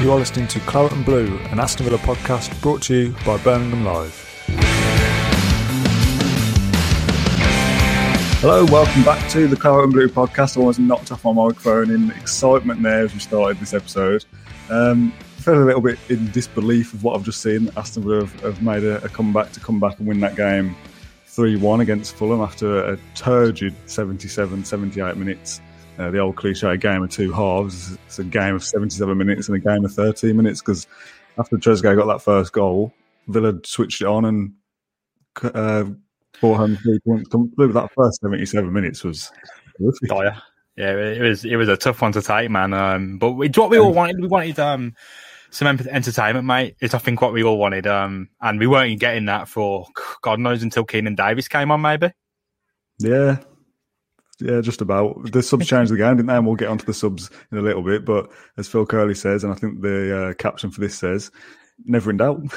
You are listening to Claret and Blue, an Aston Villa podcast brought to you by Birmingham Live. Hello, welcome back to the Claret and Blue podcast. I almost knocked off my microphone in excitement there as we started this episode. Um, I felt a little bit in disbelief of what I've just seen. Aston Villa have, have made a, a, comeback to come back and win that game 3 1 against Fulham after a turgid 77 78 minutes. Uh, the old cliche game of two halves. It's a game of 77 minutes and a game of 13 minutes because after Trezeguet got that first goal, Villa switched it on and uh, brought home three points. That first 77 minutes was terrific. Yeah. Yeah, it was it was a tough one to take, man. Um, but it's what we all wanted. We wanted um, some entertainment, mate. It's I think what we all wanted. Um, and we weren't getting that for God knows until Keinan Davis came on, maybe. Yeah, yeah, just about. The subs changed the game, didn't they? And we'll get onto the subs in a little bit. But as Phil Curley says, and I think the uh, caption for this says, never in doubt.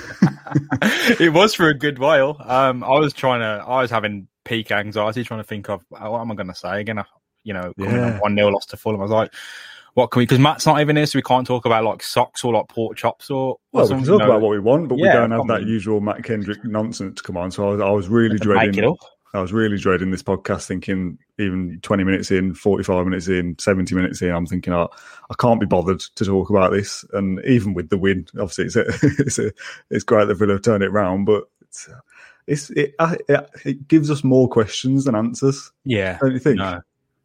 it was for a good while. Um, I was trying to, I was having peak anxiety trying to think of what am I going to say again? You know, yeah. one nil loss to Fulham. I was like, what can we? Because Matt's not even here, so we can't talk about like socks or like pork chops or. Well, we can talk about what we want, but yeah, we don't have that usual Matt Kendrick nonsense to come on. So I was, I was really dreading. I was really dreading this podcast, thinking even 20 minutes in, 45 minutes in, 70 minutes in, I'm thinking, oh, I can't be bothered to talk about this. And even with the win, obviously, it's a, it's, a, it's great that Villa turned it around, but it's, uh, it's it, uh, it, it, gives us more questions than answers. Yeah. Don't you think? No.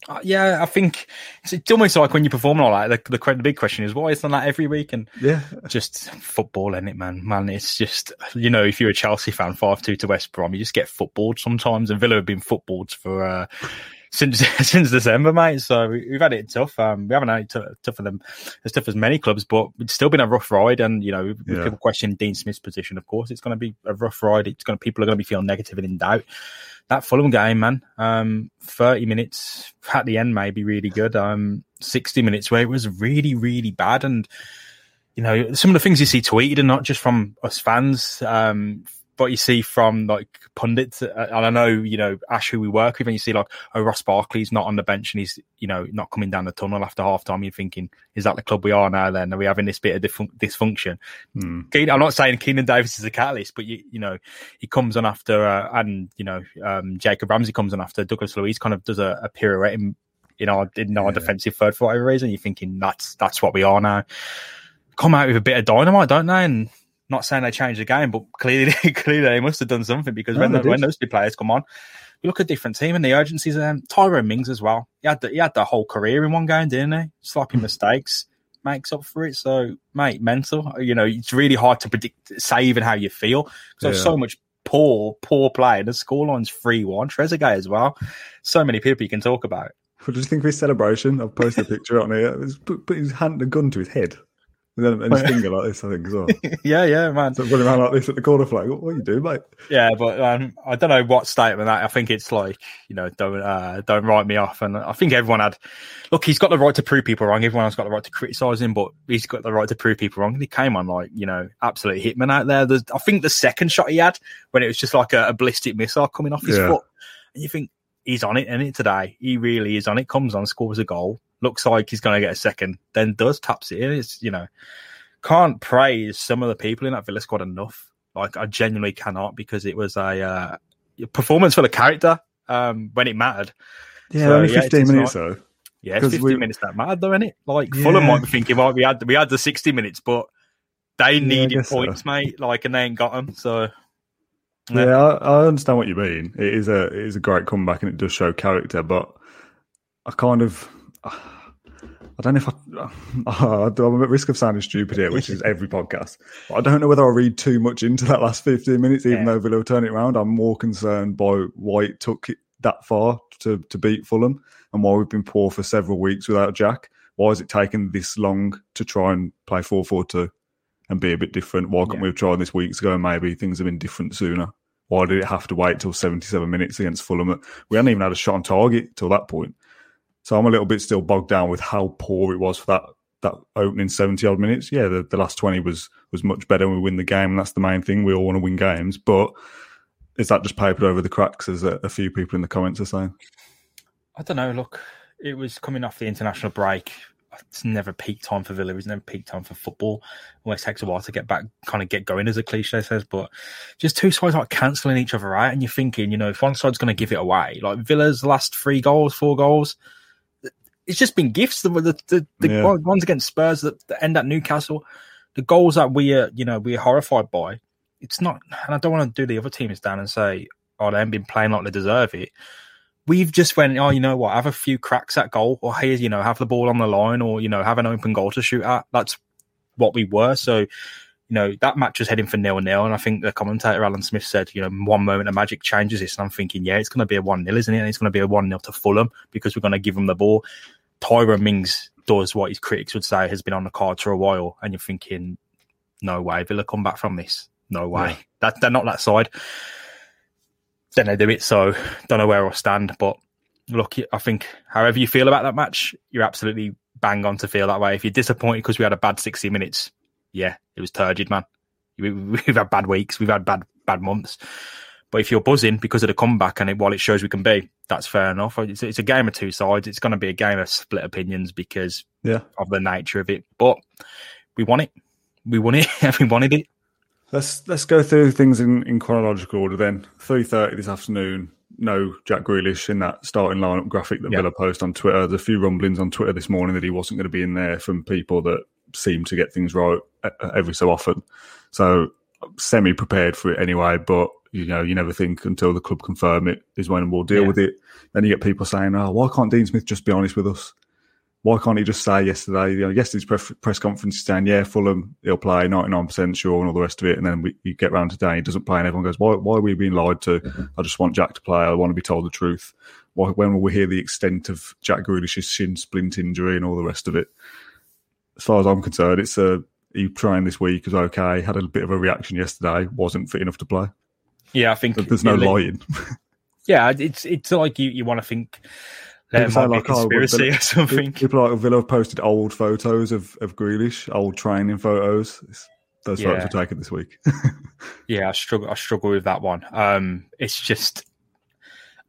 Uh, yeah, I think it's, it's, almost like when you perform like that. The, the, the big question is why isn't that every week? And yeah, just football, in it, man. Man, it's just you know, if you're a Chelsea fan, five two to West Brom, you just get footballed sometimes. And Villa have been footballed for uh, since since December, mate. So we've had it tough. Um, we haven't had it t- tough for them as tough as many clubs, but it's still been a rough ride. And you know, yeah. people question Dean Smith's position. Of course, it's going to be a rough ride. It's going people are going to be feeling negative and in doubt that Fulham game, man, um, 30 minutes at the end may be really good. Um, 60 minutes where it was really, really bad. And, you know, some of the things you see tweeted and not just from us fans, um, what you see from like pundits, uh, and I know you know Ash who we work with, and you see like oh Ross Barkley's not on the bench and he's you know not coming down the tunnel after half time. You're thinking, is that the club we are now? Then are we having this bit of dysfunction? Hmm. I'm not saying Keinan Davis is a catalyst, but you you know he comes on after uh, and you know um, Jacob Ramsey comes on after Douglas Luiz kind of does a, a pirouette in, in our in our yeah. defensive third for whatever reason. You're thinking that's that's what we are now. Come out with a bit of dynamite, don't they? And not saying they changed the game, but clearly, clearly they must have done something because no, when, the, when those two players come on, you look at different team and the urgencies. Um, Tyrone Mings as well. He had the, he had the whole career in one game, didn't he? Sloppy hmm. mistakes makes up for it. So, mate, mental. You know, it's really hard to predict, say even how you feel because yeah. there's so much poor, poor play. And the scoreline's 3 1. Trezeguet as well. So many people you can talk about. What do you think of his celebration? I've posted a picture on here. He's put, put his hand, a gun to his head. And then his finger like this, I think, as well. yeah, yeah, man. So running around like this at the corner flag. What, are you doing, mate? Yeah, but um, I don't know what statement that. I think it's like, you know, don't uh, don't write me off. And I think everyone had. Look, he's got the right to prove people wrong. Everyone else got the right to criticise him, but he's got the right to prove people wrong. And he came on like, you know, absolute hitman out there. There's, I think the second shot he had when it was just like a, a ballistic missile coming off his yeah. foot, and you think he's on it, and it today he really is on it. Comes on, scores a goal. Looks like he's going to get a second, then does taps it in. It's you know can't praise some of the people in that Villa squad enough. Like I genuinely cannot because it was a uh, performance for the character um, when it mattered. Yeah, so, only fifteen yeah, minutes though. Yeah, it's fifteen we... minutes that mattered though, isn't it? Like yeah. Fulham might be thinking, well, we had we had the sixty minutes, but they needed yeah, points, so. mate. Like, and they ain't got them. So yeah, yeah I, I, understand what you mean. It is a it is a great comeback, and it does show character. But I kind of. I don't know if I, I'm at risk of sounding stupid here, which is every podcast. But I don't know whether I read too much into that last 15 minutes, even yeah. though Villa turn it around. I'm more concerned by why it took it that far to, to beat Fulham and why we've been poor for several weeks without Jack. Why has it taken this long to try and play 4 4 2 and be a bit different? Why couldn't yeah. we have tried this weeks ago and maybe things have been different sooner? Why did it have to wait till 77 minutes against Fulham? We hadn't even had a shot on target till that point. So I'm a little bit still bogged down with how poor it was for that that opening 70 odd minutes. Yeah, the, the last 20 was was much better. We win the game, and that's the main thing. We all want to win games, but is that just papered over the cracks, as a, a few people in the comments are saying? I don't know. Look, it was coming off the international break. it's never peak time for Villa. It's never peak time for football. Always takes a while to get back, kind of get going, as a cliche says. But just two sides like cancelling each other out, and you're thinking, you know, if one side's going to give it away, like Villa's last three goals, four goals, it's just been gifts. The the, the, the yeah. ones against Spurs that, that, end at Newcastle, the goals that we are, you know, we're horrified by. It's not, and I don't want to do the other teams down and say, oh, they haven't been playing like they deserve it we've just went, oh, you know what, have a few cracks at goal, or hey, you know, have the ball on the line, or you know, have an open goal to shoot at. That's what we were. So, you know, that match was heading for nil nil, and I think the commentator Alan Smith said, you know, one moment of magic changes this, and I'm thinking, yeah, it's going to be a one 0 isn't it? And it's going to be a one 0 to Fulham because we're going to give them the ball. Tyrone Mings does what his critics would say has been on the cards for a while, and you're thinking, no way, Villa come back from this. No way. Yeah. That they're not that side then they do it. So don't know where I'll stand, but look, I think however you feel about that match, you're absolutely bang on to feel that way. If you're disappointed because we had a bad 60 minutes, yeah, it was turgid, man. We've had bad weeks, we've had bad bad months. But if you're buzzing because of the comeback and it, while it shows we can be, that's fair enough. It's, it's a game of two sides. It's going to be a game of split opinions because yeah. of the nature of it. But we won it. We won it. we wanted it. Let's let's go through things in, in chronological order then. Three thirty this afternoon. No Jack Grealish in that starting lineup graphic that Villa posted on Twitter. There's a few rumblings on Twitter this morning that he wasn't going to be in there from people that seem to get things right uh, uh, every so often. So semi prepared for it anyway. But you know, you never think until the club confirm it is when we'll deal yeah. with it. Then you get people saying, "Oh, why can't Dean Smith just be honest with us?" why can't he just say yesterday, you know, yesterday's press, press conference saying, yeah, Fulham, he'll play 99% sure and all the rest of it. And then we, we get round today, he doesn't play, and everyone goes, why, why are we being lied to? I just want Jack to play. I want to be told the truth. Why, when will we hear the extent of Jack Grealish's shin splint injury and all the rest of it? As far as I'm concerned, it's a, he trying this week is okay. Had a bit of a reaction yesterday, wasn't fit enough to play. Yeah, I think there's no lying. yeah, it's it's like you, you want to think there might like, conspiracy oh, or something. People like Villa have posted old photos of, of Grealish, old training photos. It's, those yeah. photos were taken this week. yeah, I struggle. I struggle with that one. Um, it's just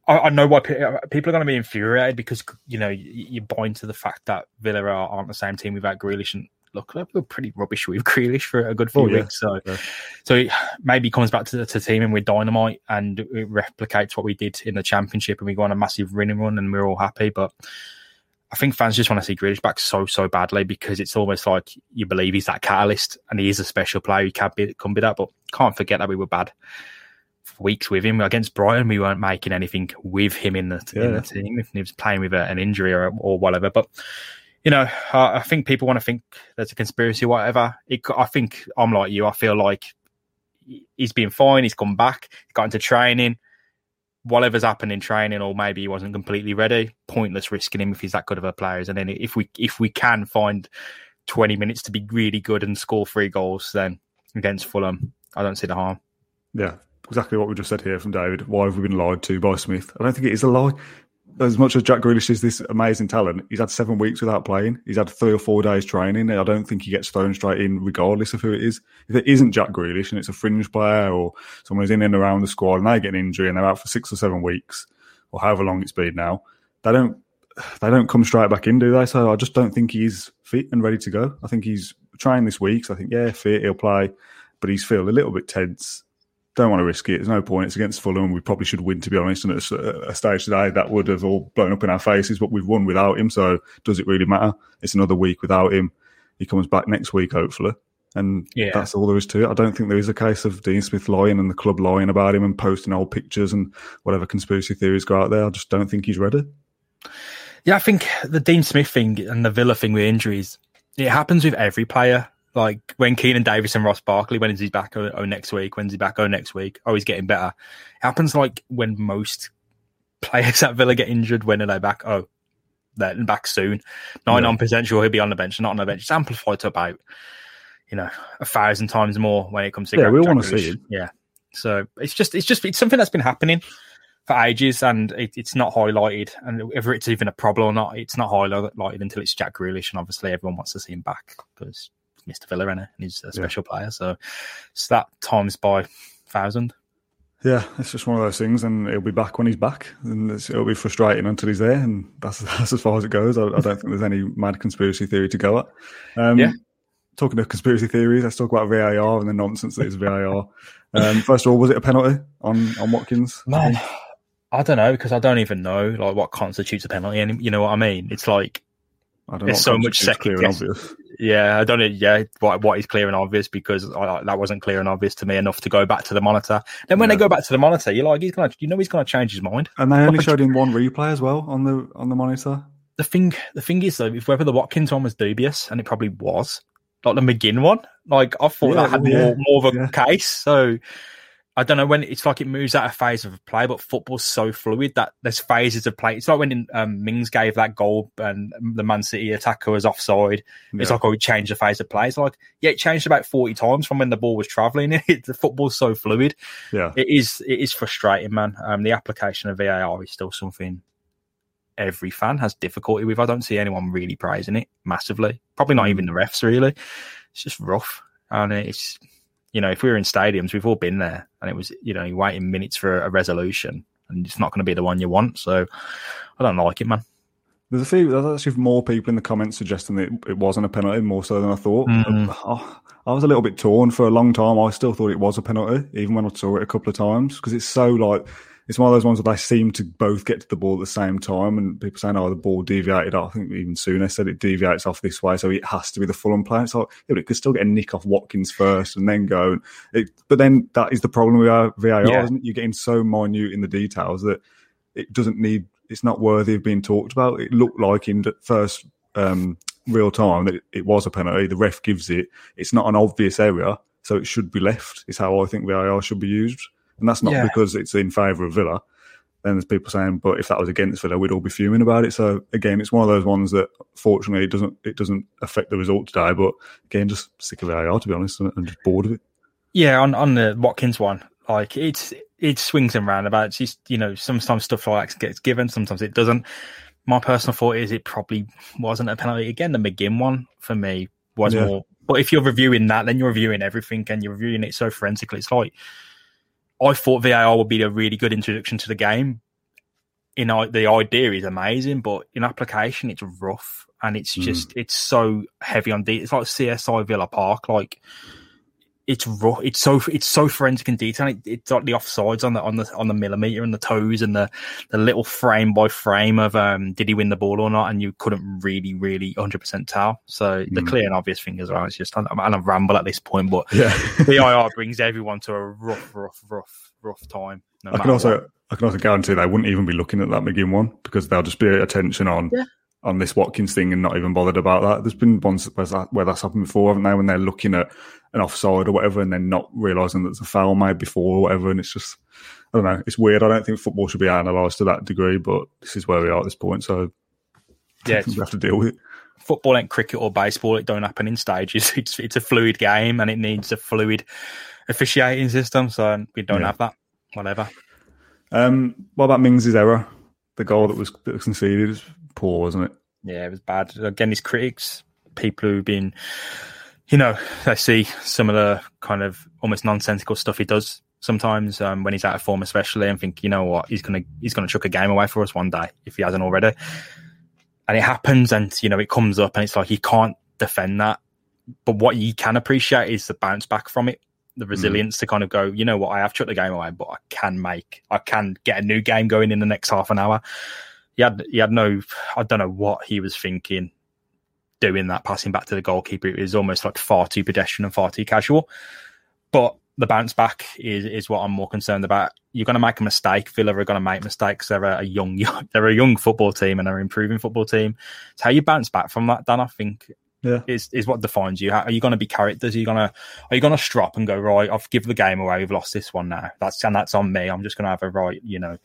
I, I know why people are going to be infuriated because you know you, you buy to the fact that Villa aren't the same team without Grealish, and look, we're pretty rubbish with Grealish for a good few oh, yeah. weeks. So, yeah. so it maybe comes back to, the to teaming with Dynamite and it replicates what we did in the Championship, and we go on a massive winning run, and we're all happy. But I think fans just want to see Grealish back so so badly because it's almost like you believe he's that catalyst, and he is a special player. He can be can be that, but can't forget that we were bad for weeks with him against Brighton. We weren't making anything with him in the yeah. in the team if he was playing with a, an injury or, or whatever, but you know, uh, I think people want to think there's a conspiracy, whatever. It, I think I'm like you. I feel like he's been fine. He's come back. Got into training. Whatever's happened in training, or maybe he wasn't completely ready. Pointless risking him if he's that good of a player. And then if we if we can find 20 minutes to be really good and score three goals, then against Fulham, I don't see the harm. Yeah, exactly what we just said here from David. Why have we been lied to by Smith? I don't think it is a lie as much as Jack Grealish is this amazing talent, he's had seven weeks without playing. He's had three or four days training. I don't think he gets thrown straight in, regardless of who it is. If it isn't Jack Grealish and it's a fringe player or someone who's in and around the squad and they get an injury and they're out for six or seven weeks or however long it's been now, they don't they don't come straight back in, do they? So I just don't think he's fit and ready to go. I think he's trying this week. So I think yeah, fit, he'll play, but he's feeling a little bit tense don't want to risk it. There's no point. It's against Fulham. We probably should win, to be honest. And at a, stage today, that would have all blown up in our faces, but we've won without him. So does it really matter? It's another week without him. He comes back next week, hopefully. And yeah. that's all there is to it. I don't think there is a case of Dean Smith lying and the club lying about him and posting old pictures and whatever conspiracy theories go out there. I just don't think he's ready. Yeah, I think the Dean Smith thing and the Villa thing with injuries, it happens with every player. Like when Keinan Davis and Ross Barkley, when is he back? Oh, oh, next week. When's he back? Oh, next week. Oh, he's getting better. It happens like when most players at Villa get injured. When are they back? Oh, they're back soon. Ninety-nine percent sure he'll be on the bench, not on the bench. It's amplified to about you know a thousand times more when it comes to yeah. We want to see it. Yeah. So it's just it's just it's something that's been happening for ages, and it, it's not highlighted. And whether it's even a problem or not, it's not highlighted until it's Jack Grealish, and obviously everyone wants to see him back because Mr. Villa and he's a special yeah. player. So it's that times by thousand. Yeah, it's just one of those things, and he'll be back when he's back, and it'll be frustrating until he's there, and that's that's as far as it goes. I, I don't think there's any mad conspiracy theory to go at. Um, Yeah. Talking of conspiracy theories, let's talk about VAR and the nonsense that is VAR. Um, first of all, was it a penalty on on Watkins? Man, I don't know because I don't even know like what constitutes a penalty. And you know what I mean? It's like I don't know. there's so much second clear and guess. obvious. Yeah, I don't know. Yeah, what what is clear and obvious because I, that wasn't clear and obvious to me enough to go back to the monitor. Then when Yeah. they go back to the monitor, you're like, he's gonna, you know, he's gonna change his mind. And they only Like- showed him one replay as well on the on the monitor. The thing, the thing is though, if whether the Watkins one was dubious, and it probably was, like the McGinn one, like I thought Yeah, that had yeah, more more of a case. So I don't know when it's like it moves out of phase of play, but football's so fluid that there's phases of play. It's like when um, Mings gave that goal and the Man City attacker was offside. It's like, oh, we changed the phase of play. It's like, yeah, it changed about 40 times from when the ball was travelling. the football's so fluid. Yeah, It is it is frustrating, man. Um, the application of VAR is still something every fan has difficulty with. I don't see anyone really praising it massively. Probably not Mm. even the refs, really. It's just rough. And it's, you know, if we were in stadiums, we've all been there and it was, you know, you're waiting minutes for a resolution and it's not going to be the one you want. So I don't like it, man. There's a few. There's actually more people in the comments suggesting that it wasn't a penalty, more so than I thought. Mm. Oh, I was a little bit torn for a long time. I still thought it was a penalty, even when I saw it a couple of times, because it's so like it's one of those ones where they seem to both get to the ball at the same time, and people saying, "Oh, the ball deviated." I think even sooner said it deviates off this way, so it has to be the Fulham player. It's like yeah, but it could still get a nick off Watkins first, and then go. It, but then that is the problem with our VAR, Yeah. isn't it? You're getting so minute in the details that it doesn't need. It's not worthy of being talked about. It looked like in the first um, real time that it, it was a penalty. The ref gives it. It's not an obvious area, so it should be left. Is how I think VAR should be used, and that's not Yeah. because it's in favour of Villa. Then there's people saying, but if that was against Villa, we'd all be fuming about it. So again, it's one of those ones that fortunately it doesn't it doesn't affect the result today. But again, just sick of VAR to be honest, and, just bored of it. Yeah, on, on the Watkins one, like it's it swings and roundabouts. It's, you know, sometimes stuff like that gets given, sometimes it doesn't. My personal thought is it probably wasn't a penalty. Again, the McGinn one for me was Yeah. more. But if you're reviewing that, then you're reviewing everything and you're reviewing it so forensically. It's like I thought VAR would be a really good introduction to the game. In i- the idea is amazing, but in application, it's rough and it's Mm. just it's so heavy on detail. It's like CSI Villa Park, like it's raw. It's so it's so forensic in detail. It, it's like the offsides on the on the on the millimeter and the toes and the the little frame by frame of um did he win the ball or not, and you couldn't really really hundred percent tell. So the Mm. clear and obvious thing as well. It's just and I ramble at this point, but Yeah, VAR brings everyone to a rough, rough, rough, rough time. No I can also what. I can also guarantee they wouldn't even be looking at that McGinn one because they'll just be attention on Yeah. On this Watkins thing and not even bothered about that. There's been ones where, that, where that's happened before, haven't they? When they're looking at an offside or whatever and then not realizing that it's a foul made before or whatever, and it's just I don't know. It's weird. I don't think football should be analysed to that degree, but this is where we are at this point, so yeah, we have to deal with it. football ain't cricket or baseball. It don't happen in stages. It's it's a fluid game and it needs a fluid officiating system. So we don't Yeah. have that. Whatever. Um, what about Mings' error? The goal that was, that was conceded poor, wasn't it? Yeah, it was bad. Again, his critics, people who've been, you know, they see some of the kind of almost nonsensical stuff he does sometimes um, when he's out of form, especially, and think, you know what, he's gonna he's gonna chuck a game away for us one day if he hasn't already. And it happens, and you know, it comes up, and it's like he can't defend that. But what you can appreciate is the bounce back from it, the resilience to kind of go, you know what, I have chucked the game away, but I can make, I can get a new game going in the next half an hour he had he had no I don't know what he was thinking doing that passing back to the goalkeeper. It was almost like far too pedestrian and far too casual. But the bounce back is is what I'm more concerned about. You're going to make a mistake. Villa are going to make mistakes. They're a, a young, young they're a young football team and they're an improving football team. It's how you bounce back from that. Dan, I think Yeah. is is what defines you. How, are you going to be characters? Are you going to are you going to strop and go right? I've give the game away. We've lost this one now. That's and that's on me. I'm just going to have a right, you know,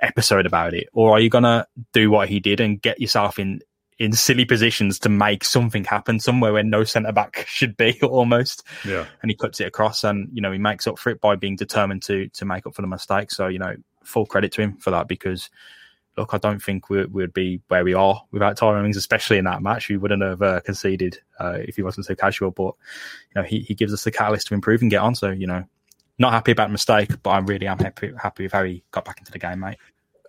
episode about it. Or are you going to do what he did and get yourself in in silly positions to make something happen somewhere where no centre back should be almost? Yeah. And he cuts it across, and you know he makes up for it by being determined to to make up for the mistake. So you know, full credit to him for that because look, I don't think we would be where we are without Tyrone Mings, especially in that match. We wouldn't have uh, conceded uh, if he wasn't so casual. But you know, he, he gives us the catalyst to improve and get on. So you know, not happy about the mistake, but I really am happy happy with how he got back into the game, mate.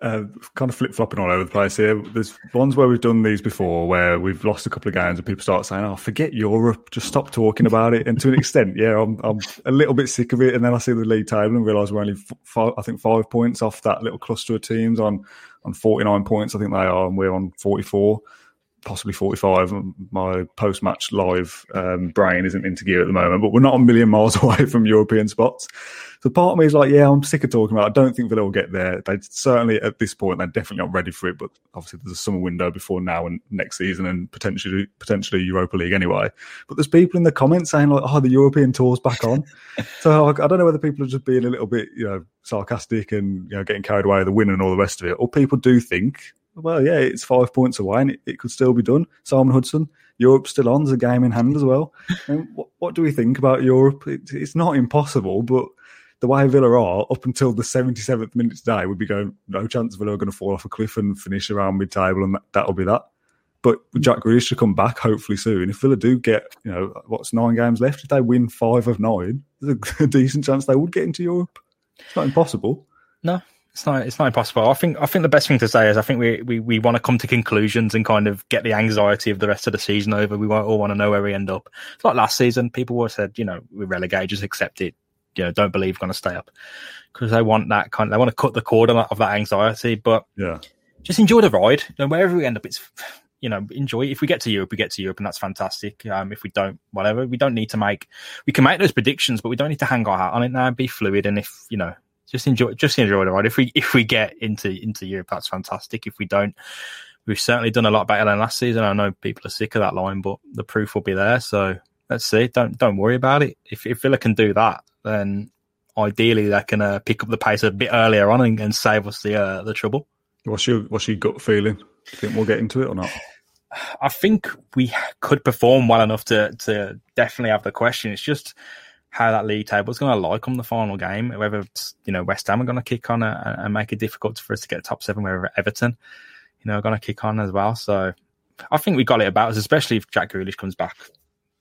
Uh, kind of flip flopping all over the place here. There's ones where we've done these before where we've lost a couple of games and people start saying, "Oh, forget Europe, just stop talking about it." And to an extent, yeah, I'm, I'm a little bit sick of it. And then I see the league table and realise we're only five, I think five points off that little cluster of teams on on 49 points. I think they are, and we're on 44 possibly 45. My post match live um, brain isn't into gear at the moment, but we're not a million miles away from European spots. So part of me is like, yeah, I'm sick of talking about it. I don't think Villa will get there. They certainly, at this point, they're definitely not ready for it, but obviously there's a summer window before now and next season and potentially, potentially Europa League anyway. But there's people in the comments saying like, oh, the European tour's back on. so I don't know whether people are just being a little bit, you know, sarcastic and, you know, getting carried away with the win and all the rest of it. Or people do think well, yeah, it's five points away and it, it could still be done. Simon Hudson, Europe's still on, there's a game in hand as well. what, what, do we think about Europe? It, it's not impossible, but the way Villa are up until the 77th minute today, we'd be going, no chance Villa are going to fall off a cliff and finish around mid table, and that, that'll be that. But Jack Grealish should come back hopefully soon. If Villa do get, you know, what's nine games left, if they win five of nine, there's a, a decent chance they would get into Europe. It's not impossible. No, it's not. It's not impossible. I think. I think the best thing to say is I think we we, we want to come to conclusions and kind of get the anxiety of the rest of the season over. We all want to know where we end up. It's like last season. People were said, you know, we're relegated, just accept it. You know, don't believe we're going to stay up because they want that kind. Of, they want to cut the cord of that anxiety. But yeah, just enjoy the ride. You know, wherever we end up, it's you know enjoy. If we get to Europe, we get to Europe, and that's fantastic. Um, if we don't, whatever, we don't need to make. We can make those predictions, but we don't need to hang our hat on it now. Be fluid, and if you know just enjoy just enjoy the ride. If we if we get into into Europe, that's fantastic. If we don't, we've certainly done a lot better than last season. I know people are sick of that line, but the proof will be there. So let's see. Don't don't worry about it. If if Villa can do that, then ideally they can uh, pick up the pace a bit earlier on and, and save us the uh, the trouble. What's your what's your gut feeling? Do you think we'll get into it or not? I think we could perform well enough to to definitely have the question. It's just how that league table is going to like on the final game. Whether you know West Ham are going to kick on a, and make it difficult for us to get top seven. Whether Everton, you know, are going to kick on as well. So I think we got it about us, especially if Jack Grealish comes back.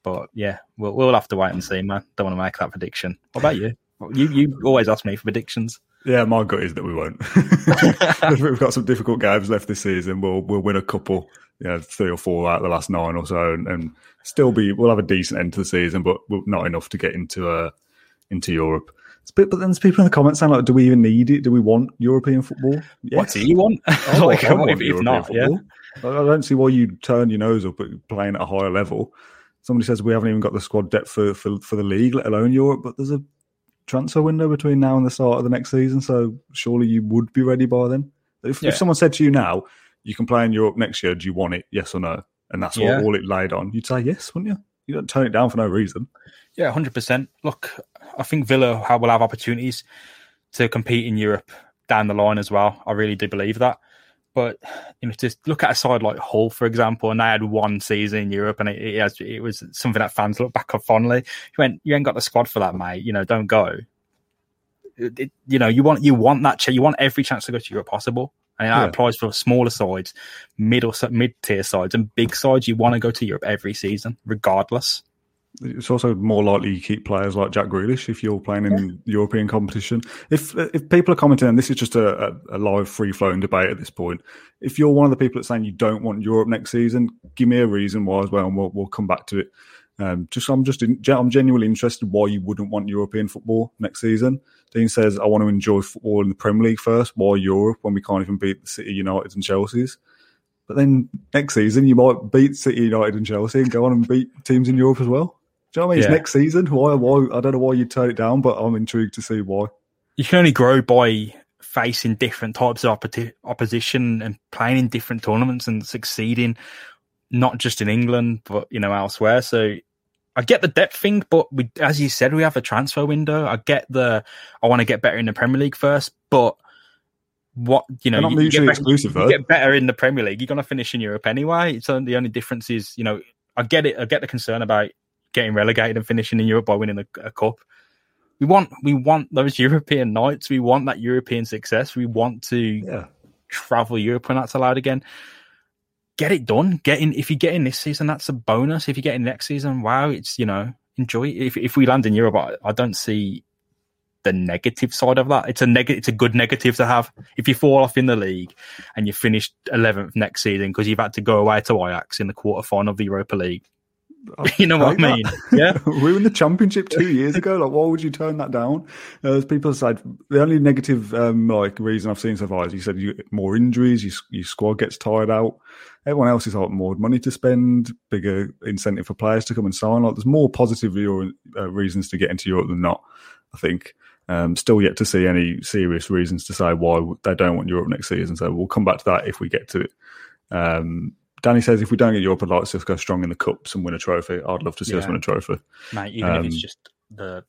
But yeah, we'll we'll have to wait and see, man. Don't want to make that prediction. What about you? You you always ask me for predictions. Yeah, my gut is that we won't. We've got some difficult games left this season. We'll we'll win a couple, you know, three or four out of the last nine or so, and, and still be we'll have a decent end to the season, but not enough to get into uh into Europe. But, but then there's people in the comments saying like, "Do we even need it? Do we want European football?" Yes. What do you want? I like, I want if, not, football. yeah. I don't see why you turn your nose up at playing at a higher level. Somebody says we haven't even got the squad depth for, for, for the league, let alone Europe. But there's a transfer window between now and the start of the next season, so surely you would be ready by then. If, yeah. if someone said to you now, you can play in Europe next year, do you want it? Yes or no? And that's yeah. all, it laid on. You'd say yes, wouldn't you? You don't turn it down for no reason. Yeah, hundred percent. Look, I think Villa will have opportunities to compete in Europe down the line as well. I really do believe that. But you know, just look at a side like Hull, for example, and they had one season in Europe, and it, it, has, it was something that fans look back on fondly. You went, you ain't got the squad for that, mate. You know, don't go. It, you know, you want you want that. Ch- you want every chance to go to Europe possible, and that yeah. applies for smaller sides, middle mid tier sides, and big sides. You want to go to Europe every season, regardless it's also more likely you keep players like Jack Grealish if you're playing in yeah. European competition. If if people are commenting, and this is just a, a, a live free flowing debate at this point, if you're one of the people that's saying you don't want Europe next season, give me a reason why as well, and we'll we'll come back to it. Um, just I'm just in, I'm genuinely interested why you wouldn't want European football next season. Dean says I want to enjoy football in the Premier League first. Why Europe when we can't even beat the City United and Chelsea's? But then next season you might beat City United and Chelsea and go on and beat teams in Europe as well. Do you know what I mean? Yeah. It's next season. Why? Why? I don't know why you turn it down, but I'm intrigued to see why. You can only grow by facing different types of opposition and playing in different tournaments and succeeding, not just in England but you know elsewhere. So I get the depth thing, but we, as you said, we have a transfer window. I get the I want to get better in the Premier League first, but what you know, you, get, exclusive, you get better in the Premier League. You're going to finish in Europe anyway. So the only difference is, you know, I get it. I get the concern about getting relegated and finishing in Europe by winning a, a cup. We want we want those European nights. We want that European success. We want to yeah. travel Europe when that's allowed again. Get it done. Get in. If you get in this season, that's a bonus. If you get in next season, wow, it's you know enjoy. If if we land in Europe, I, I don't see the negative side of that. It's a negative. It's a good negative to have. If you fall off in the league and you finish 11th next season because you've had to go away to Ajax in the quarter final of the Europa League, you know what I mean? That. Yeah, we won the championship two years ago. Like, why would you turn that down? Uh, people said, the only negative um, like reason I've seen so far is you said you more injuries, your, your squad gets tired out. Everyone else is like more money to spend, bigger incentive for players to come and sign. Like, there's more positive uh, reasons to get into Europe than not. I think. Um, still yet to see any serious reasons to say why they don't want Europe next season. So we'll come back to that if we get to it. Um, Danny says if we don't get Europe, I'd like to go strong in the cups and win a trophy. I'd love to see yeah. us win a trophy, mate. Even um, if it's um, just the.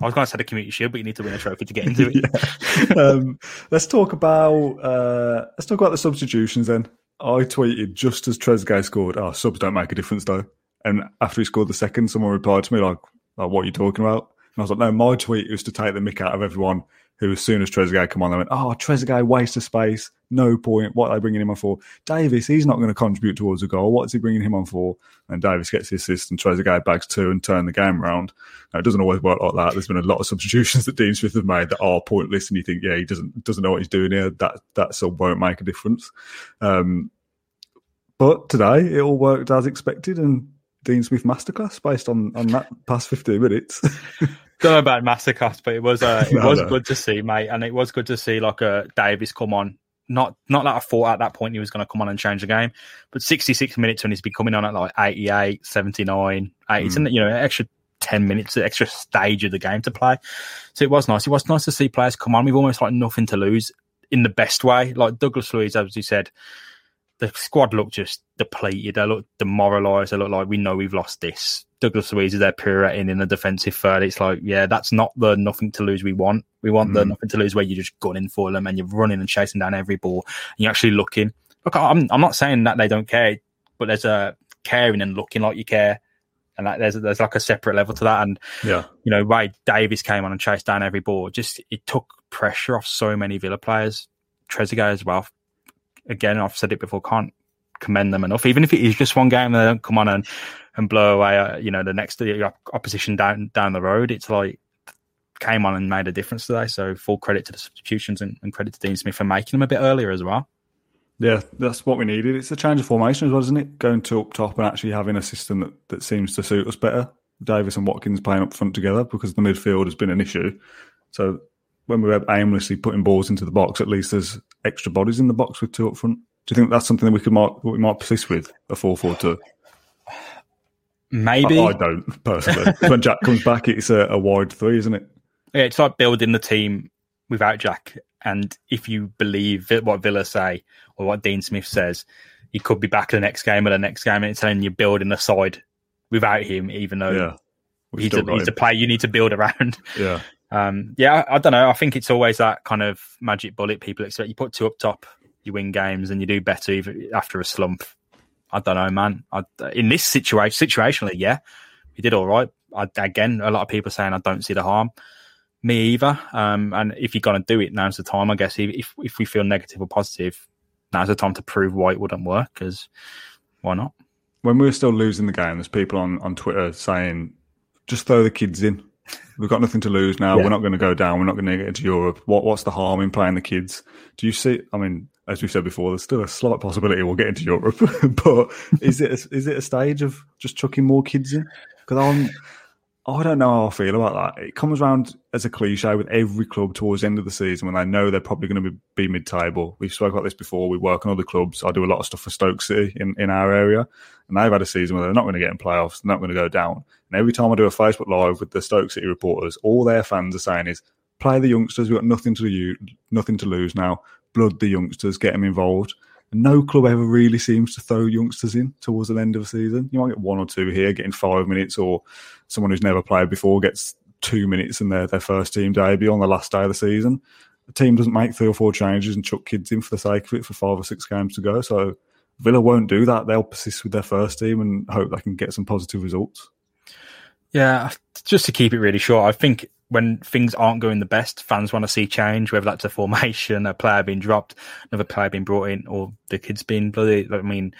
I was going to say the community shield, but you need to win a trophy to get into it. um, let's talk about uh, let's talk about the substitutions then. I tweeted just as Trezeguet scored. Oh, subs don't make a difference though. And after he scored the second, someone replied to me like, like "What are you talking about?" And I was like, "No, my tweet was to take the mick out of everyone who, as soon as Trezeguet come on, they went, "Oh, Trezeguet, waste of space, no point. What are they bringing him on for?" Davis, he's not going to contribute towards a goal. What's he bringing him on for? And Davis gets the assist, and Trezeguet bags two and turn the game around. Now, it doesn't always work like that. There's been a lot of substitutions that Dean Smith have made that are pointless, and you think, yeah, he doesn't doesn't know what he's doing here. That that sub won't make a difference. Um, but today, it all worked as expected, and Dean Smith masterclass based on on that past 15 minutes. don't know about masterclass, but it was uh, it no, was no. good to see, mate, and it was good to see like a uh, Davis come on. Not not that I thought at that point he was going to come on and change the game, but 66 minutes when he's been coming on at like 88, 79, 80, mm. you know, extra 10 minutes, the extra stage of the game to play. So it was nice. It was nice to see players come on. We've almost like nothing to lose in the best way. Like Douglas Luiz, as you said, the squad looked just depleted. They looked demoralised. They looked like we know we've lost this. Douglas Luiz is there pirouetting in the defensive third. It's like, yeah, that's not the nothing to lose we want. We want mm. the nothing to lose where you're just gunning for them and you're running and chasing down every ball and you're actually looking. Look, I'm, I'm not saying that they don't care, but there's a caring and looking like you care. And like, there's there's like a separate level to that. And yeah, you know, Ray Davis came on and chased down every ball. Just it took pressure off so many Villa players. Trezeguet as well again, I've said it before, can't commend them enough. Even if it is just one game, they don't come on and, and blow away, uh, you know, the next the opposition down down the road. It's like came on and made a difference today. So full credit to the substitutions and, and credit to Dean Smith for making them a bit earlier as well. Yeah, that's what we needed. It's a change of formation as well, isn't it? Going to up top and actually having a system that, that seems to suit us better. Davis and Watkins playing up front together because the midfield has been an issue. So when we're aimlessly putting balls into the box, at least there's extra bodies in the box with two up front. Do you think that's something that we could mark, we might persist with a four four two? Maybe I, I don't personally. when Jack comes back, it's a, a, wide three, isn't it? Yeah, it's like building the team without Jack. And if you believe what Villa say or what Dean Smith says, he could be back in the next game or the next game, and it's saying you're building the side without him, even though yeah, he's, a, he's a player you need to build around. Yeah. Um, yeah, I, I, don't know. I think it's always that kind of magic bullet people expect. You put two up top, you win games, and you do better even after a slump. I don't know, man. I, in this situation, situationally, yeah, we did all right. I, again, a lot of people saying I don't see the harm. Me either. Um, and if you're going to do it, now's the time. I guess if if we feel negative or positive, now's the time to prove why it wouldn't work. Because why not? When we were still losing the game, there's people on on Twitter saying, "Just throw the kids in." We've got nothing to lose now. Yeah. We're not going to go down. We're not going to get into Europe. What What's the harm in playing the kids? Do you see? I mean, as we said before, there's still a slight possibility we'll get into Europe. but is it a, is it a stage of just chucking more kids in? Because I'm I don't know how I feel about that. It comes around as a cliche with every club towards the end of the season when they know they're probably going to be, be mid table. We've spoke about this before. We work on other clubs. I do a lot of stuff for Stoke City in, in our area, and they've had a season where they're not going to get in playoffs, they're not going to go down. And every time I do a Facebook Live with the Stoke City reporters, all their fans are saying is, play the youngsters. We've got nothing to do, nothing to lose now. Blood the youngsters, get them involved. And no club ever really seems to throw youngsters in towards the end of the season. You might get one or two here getting five minutes, or someone who's never played before gets two minutes in their, their first team debut on the last day of the season. The team doesn't make three or four changes and chuck kids in for the sake of it for five or six games to go. So Villa won't do that. They'll persist with their first team and hope they can get some positive results. Yeah, just to keep it really short, I think when things aren't going the best, fans want to see change, whether that's a formation, a player being dropped, another player being brought in, or the kids being bloody. I mean,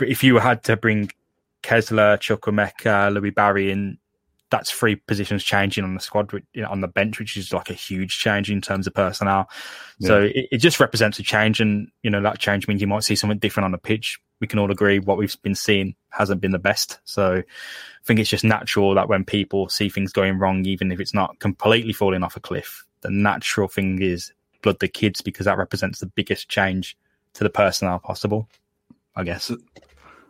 if you had to bring Kesler, Chukwuemeka, Louie Barry in that's three positions changing on the squad you know, on the bench, which is like a huge change in terms of personnel. Yeah. So it, it, just represents a change, and you know that change means you might see something different on the pitch. We can all agree what we've been seeing hasn't been the best. So I think it's just natural that when people see things going wrong, even if it's not completely falling off a cliff, the natural thing is blood the kids because that represents the biggest change to the personnel possible. I guess.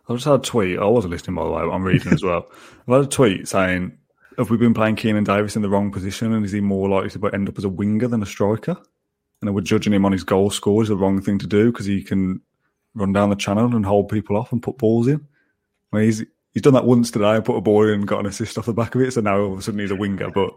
I just had a tweet. I wasn't listening, by the way. I'm reading as well. I had a tweet saying, "Have we been playing Keinan Davis in the wrong position, and is he more likely to end up as a winger than a striker?" And we're judging him on his goal score is the wrong thing to do because he can run down the channel and hold people off and put balls in. I mean, he's he's done that once today and put a ball in and got an assist off the back of it. So now all of a sudden he's a winger, but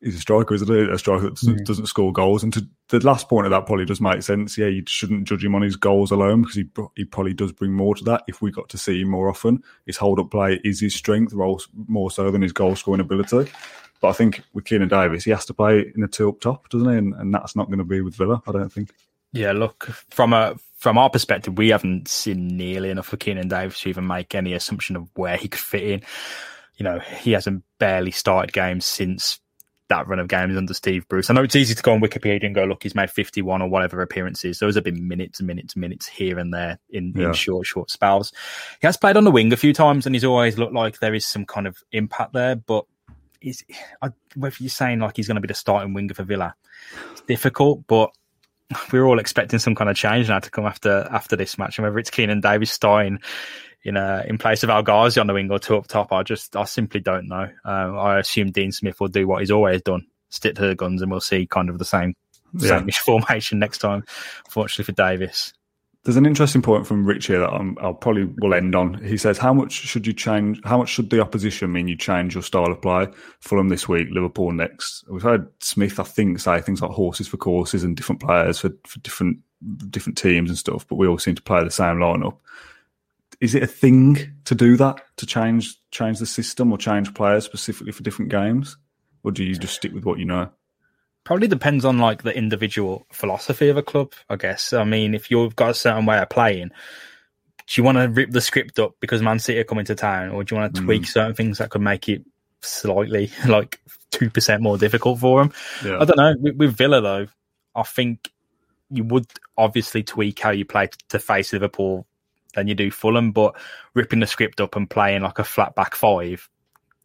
he's a striker, isn't he? A striker that doesn't, mm. doesn't score goals. And to the last point of that probably does make sense. Yeah, you shouldn't judge him on his goals alone because he he probably does bring more to that. If we got to see him more often, his hold up play is his strength, more so than his goal scoring ability. But I think with Keinan Davis, he has to play in a two up top, doesn't he? And, and that's not going to be with Villa, I don't think. Yeah, look from a from our perspective, we haven't seen nearly enough of Keinan Davis to even make any assumption of where he could fit in. You know, he hasn't barely started games since that run of games under Steve Bruce. I know it's easy to go on Wikipedia and go, look, he's made 51 or whatever appearances. Those have been minutes and minutes and minutes here and there in, yeah. in short, short spells. He has played on the wing a few times and he's always looked like there is some kind of impact there. But is whether you're saying like he's going to be the starting winger for Villa, it's difficult. But we're all expecting some kind of change now to come after after this match. And whether it's Keinan Davis starting in uh, in place of Ghazi on the wing or two up top. I just I simply don't know. Uh, I assume Dean Smith will do what he's always done, stick to the guns, and we'll see kind of the same yeah. same formation next time. Fortunately for Davis. There's an interesting point from Rich here that i will probably will end on. He says, "How much should you change? How much should the opposition mean you change your style of play? Fulham this week, Liverpool next. We've heard Smith, I think, say things like horses for courses and different players for, for different different teams and stuff. But we all seem to play the same lineup is it a thing to do that to change change the system or change players specifically for different games, or do you just stick with what you know? Probably depends on like the individual philosophy of a club, I guess. I mean, if you've got a certain way of playing, do you want to rip the script up because Man City are coming to town, or do you want to tweak mm. certain things that could make it slightly like two percent more difficult for them? Yeah. I don't know. With, with Villa though, I think you would obviously tweak how you play to face Liverpool than you do Fulham. But ripping the script up and playing like a flat back five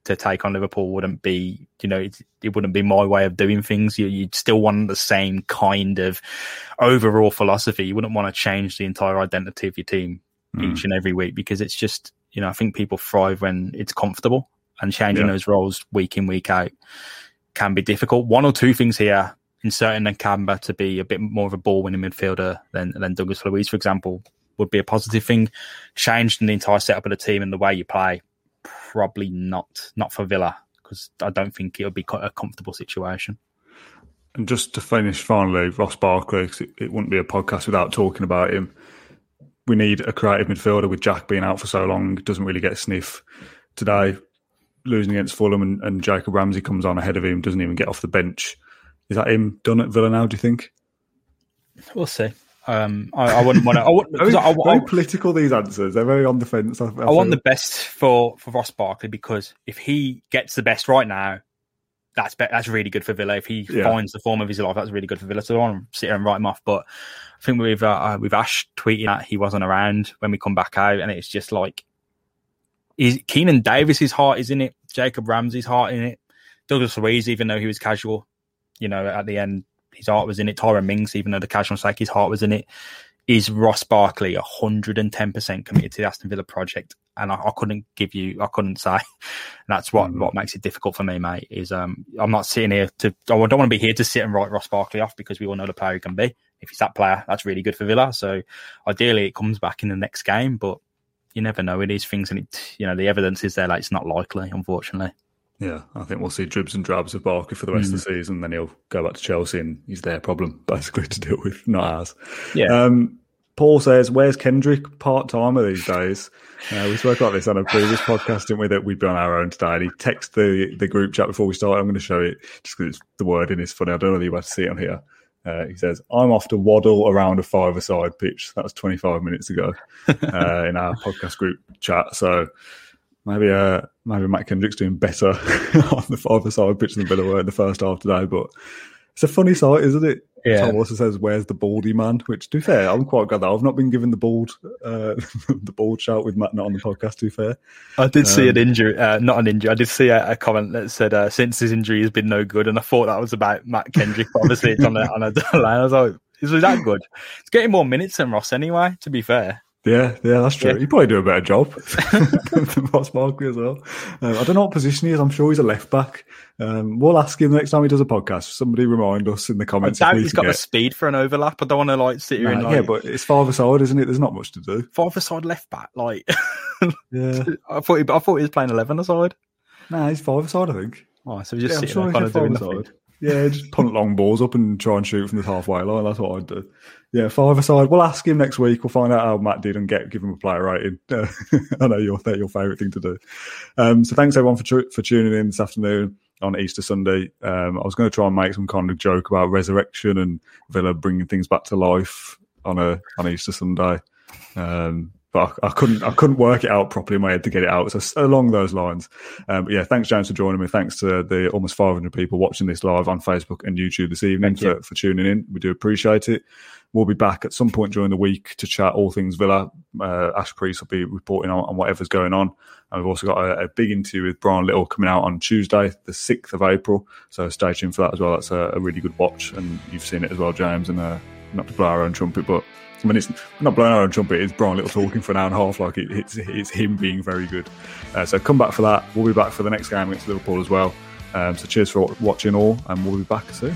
to take on Liverpool wouldn't be, you know, it, it wouldn't be my way of doing things. You, would still want the same kind of overall philosophy. You wouldn't want to change the entire identity of your team mm. each and every week because it's just, you know, I think people thrive when it's comfortable and changing yeah. those roles week in, week out can be difficult. One or two things here inserting Nakamba to be a bit more of a ball winning midfielder than than Douglas Luiz, for example, would be a positive thing. Changing the entire setup of the team and the way you play, probably not. Not for Villa because I don't think it'll be quite a comfortable situation. And just to finish finally, Ross Barkley, it, it wouldn't be a podcast without talking about him. We need a creative midfielder with Jack being out for so long, doesn't really get a sniff today. Losing against Fulham and, and Jacob Ramsey comes on ahead of him, doesn't even get off the bench. Is that him done at Villa now, do you think? We'll see. Um, I, I, wouldn't want to. I wouldn't, very, I, I, very political. These answers, they're very on the fence. I, want the best for for Ross Barkley because if he gets the best right now, that's be, that's really good for Villa. If he yeah. finds the form of his life, that's really good for Villa. So I want to sit here and write him off. But I think with uh, we've Ash tweeting that he wasn't around when we come back out, and it's just like, is Keinan Davis's heart is in it. Jacob Ramsey's heart in it. Douglas Luiz, even though he was casual, you know, at the end his heart was in it. Tyrone Mings, even though the casual sake, his heart was in it. Is Ross Barkley 110% committed to the Aston Villa project? And I, I couldn't give you, I couldn't say. that's what, mm. what makes it difficult for me, mate. Is um, I'm not sitting here to, I don't want to be here to sit and write Ross Barkley off because we all know the player he can be. If he's that player, that's really good for Villa. So ideally, it comes back in the next game, but you never know. It is things, and it, you know, the evidence is there Like it's not likely, unfortunately. Yeah, I think we'll see dribs and drabs of Barker for the rest mm. of the mm. season. Then he'll go back to Chelsea, and he's their problem basically to deal with, not ours. Yeah. Um, Paul says, "Where's Kendrick part timer these days?" Uh, we spoke about this on a previous podcast, didn't we? That we'd be on our own today. And he texted the the group chat before we started. I'm going to show it just because the wording is funny. I don't know whether you want to see it on here. Uh, he says, "I'm off to waddle around a five-a-side pitch." That was 25 minutes ago uh, in our podcast group chat. So maybe uh, maybe Matt Kendrick's doing better on the other side of pitch than Villa were in the first half today. But it's a funny sight, isn't it? Yeah. Tom also says, "Where's the baldy man?" Which, to be fair, I'm quite glad that I've not been given the bald, uh, the bald shout with Matt not on the podcast. To be fair, I did see an Um, injury, uh, not an injury. I did see a, a comment that said uh, since his injury has been no good, and I thought that was about Matt Kendrick. But obviously, it's on a on a line. I was like, is it that good? It's getting more minutes than Ross anyway. To be fair, yeah, yeah, that's true. Yeah. He'd probably do a better job than Ross Barkley as well. Um, I don't know what position he is. I'm sure he's a left back. Um, we'll ask him next time he does a podcast. Somebody remind us in the comments. I doubt he's got the speed for an overlap. I don't want to like sit here and like, yeah, but it's five side, isn't it? There's not much to do. five aside left back. Like, Yeah, I thought he, I thought he was playing eleven aside. nah, he's five side, I think. Oh, so he's just Yeah, sitting sure there kind of doing nothing. side. Yeah, just punt long balls up and try and shoot from the halfway line. That's what I'd do. Yeah, five aside. We'll ask him next week. We'll find out how Matt did and get give him a player rating. Uh, I know your your favourite thing to do. Um, so thanks everyone for tu- for tuning in this afternoon on Easter Sunday. Um, I was going to try and make some kind of joke about resurrection and Villa bringing things back to life on a on Easter Sunday. Um, but I, I couldn't I couldn't work it out properly in my head to get it out. So along those lines, um, but yeah, thanks James for joining me. Thanks to the almost 500 people watching this live on Facebook and YouTube this evening Thank you. for, for tuning in. We do appreciate it. We'll be back at some point during the week to chat all things Villa. Uh, Ash Priest will be reporting on, on whatever's going on. And we've also got a, a big interview with Brian Little coming out on Tuesday, the 6th of April. So stay tuned for that as well. That's a, a really good watch. And you've seen it as well, James. And uh, not to blow our own trumpet, but I mean, it's not blowing our own trumpet. It's Brian Little talking for an hour and a half. Like it, it's, it's him being very good. Uh, so come back for that. We'll be back for the next game against Liverpool as well. Um, so cheers for watching all, and we'll be back soon.